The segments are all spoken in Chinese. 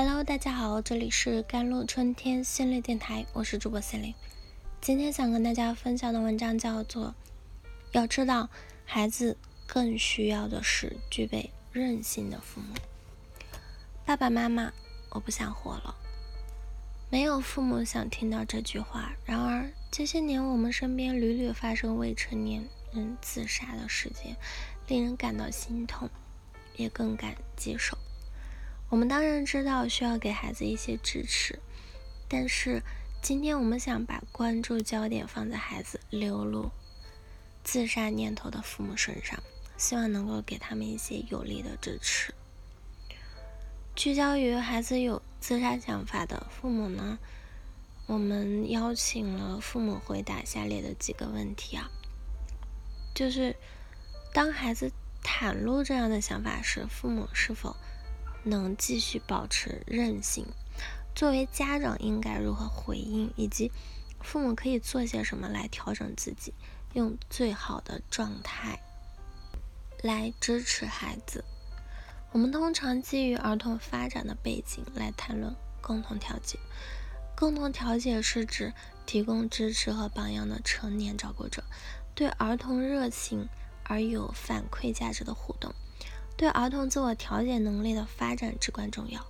Hello，大家好，这里是甘露春天心理电台，我是主播心灵。今天想跟大家分享的文章叫做：要知道，孩子更需要的是具备韧性的父母。爸爸妈妈，我不想活了。没有父母想听到这句话。然而，这些年我们身边屡屡发生未成年人自杀的事件，令人感到心痛，也更感接受。我们当然知道需要给孩子一些支持，但是今天我们想把关注焦点放在孩子流露自杀念头的父母身上，希望能够给他们一些有力的支持。聚焦于孩子有自杀想法的父母呢，我们邀请了父母回答下列的几个问题啊，就是当孩子袒露这样的想法时，父母是否？能继续保持韧性，作为家长应该如何回应，以及父母可以做些什么来调整自己，用最好的状态来支持孩子。我们通常基于儿童发展的背景来谈论共同调节。共同调节是指提供支持和榜样的成年照顾者，对儿童热情而有反馈价值的互动。对儿童自我调节能力的发展至关重要。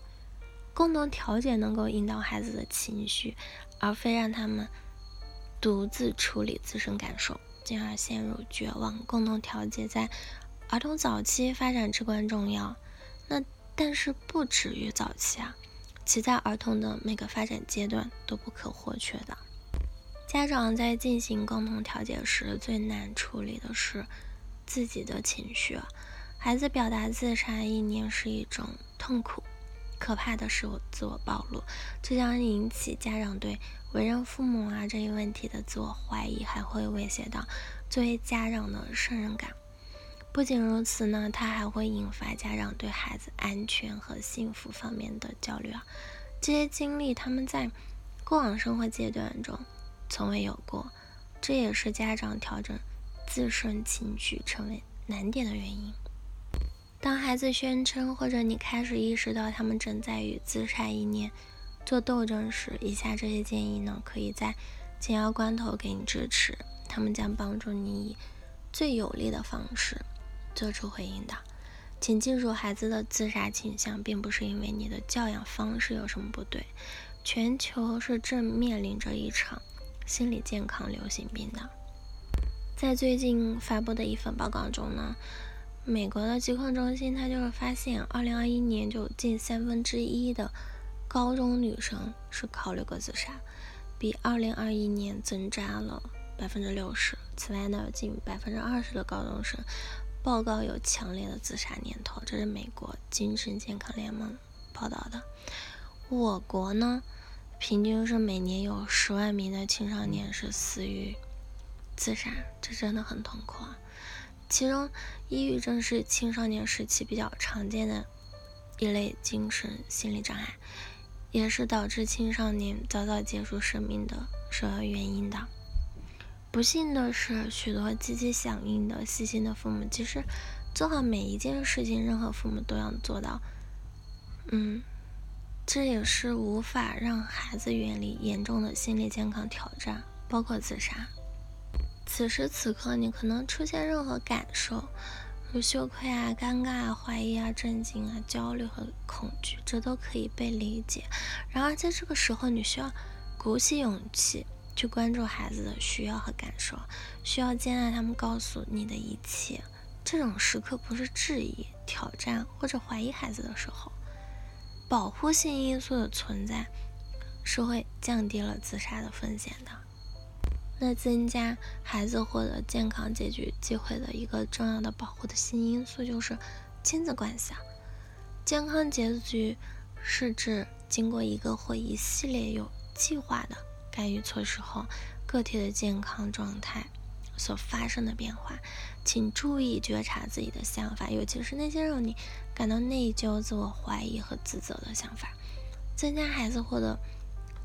共同调节能够引导孩子的情绪，而非让他们独自处理自身感受，进而陷入绝望。共同调节在儿童早期发展至关重要。那但是不止于早期啊，其在儿童的每个发展阶段都不可或缺的。家长在进行共同调节时，最难处理的是自己的情绪。孩子表达自杀意念是一种痛苦，可怕的是我自我暴露，这将引起家长对为人父母啊这一问题的自我怀疑，还会威胁到作为家长的胜任感。不仅如此呢，它还会引发家长对孩子安全和幸福方面的焦虑啊。这些经历他们在过往生活阶段中从未有过，这也是家长调整自身情绪成为难点的原因。当孩子宣称，或者你开始意识到他们正在与自杀意念做斗争时，以下这些建议呢，可以在紧要关头给你支持，他们将帮助你以最有利的方式做出回应的。请记住，孩子的自杀倾向并不是因为你的教养方式有什么不对，全球是正面临着一场心理健康流行病的。在最近发布的一份报告中呢。美国的疾控中心，它就是发现，二零二一年就近三分之一的高中女生是考虑过自杀，比二零二一年增加了百分之六十。此外呢有，近百分之二十的高中生报告有强烈的自杀念头，这是美国精神健康联盟报道的。我国呢，平均是每年有十万名的青少年是死于自杀，这真的很痛苦啊。其中，抑郁症是青少年时期比较常见的一类精神心理障碍，也是导致青少年早早结束生命的首要原因的。不幸的是，许多积极响应的细心的父母，其实做好每一件事情，任何父母都要做到。嗯，这也是无法让孩子远离严重的心理健康挑战，包括自杀。此时此刻，你可能出现任何感受，如羞愧啊、尴尬啊、怀疑啊、震惊啊、焦虑和恐惧，这都可以被理解。然而，在这个时候，你需要鼓起勇气去关注孩子的需要和感受，需要接纳他们告诉你的一切。这种时刻不是质疑、挑战或者怀疑孩子的时候。保护性因素的存在是会降低了自杀的风险的。那增加孩子获得健康结局机会的一个重要的保护的新因素就是亲子关系啊。健康结局是指经过一个或一系列有计划的干预措施后，个体的健康状态所发生的变化。请注意觉察自己的想法，尤其是那些让你感到内疚、自我怀疑和自责的想法。增加孩子获得。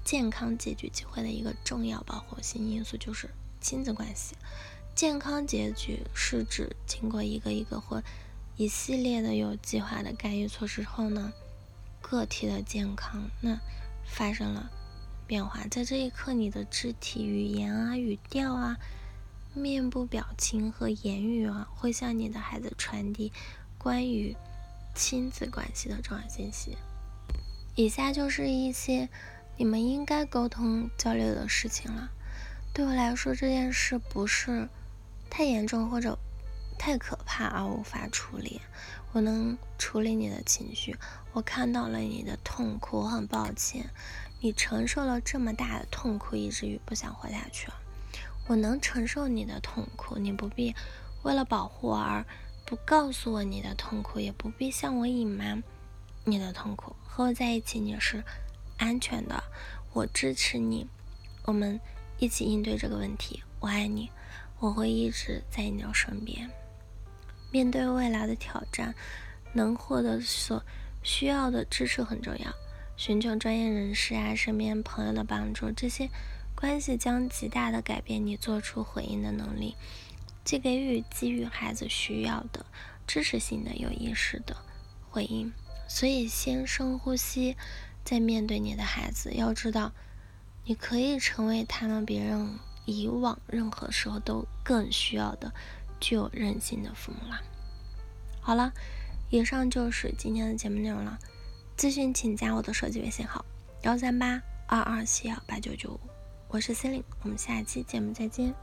健康结局机会的一个重要保护性因素就是亲子关系。健康结局是指经过一个一个或一系列的有计划的干预措施后呢，个体的健康那发生了变化。在这一刻，你的肢体语言啊、语调啊、面部表情和言语啊，会向你的孩子传递关于亲子关系的重要信息。以下就是一些你们应该沟通交流的事情了。对我来说，这件事不是太严重或者太可怕而无法处理。我能处理你的情绪，我看到了你的痛苦，我很抱歉，你承受了这么大的痛苦，以至于不想活下去了。我能承受你的痛苦，你不必为了保护而不告诉我你的痛苦，也不必向我隐瞒你的痛苦。和我在一起，你是安全的，我支持你，我们一起应对这个问题。我爱你，我会一直在你的身边。面对未来的挑战，能获得所需要的支持很重要。寻求专业人士啊，身边朋友的帮助，这些关系将极大的改变你做出回应的能力，既给予给予孩子需要的支持性的有意识的回应。所以，先深呼吸，再面对你的孩子。要知道，你可以成为他们别人以往任何时候都更需要的。具有韧性的父母了。好了，以上就是今天的节目内容了。咨询请加我的手机微信号：幺三八二二七幺八九九五，我是 C e l i n e 我们下期节目再见。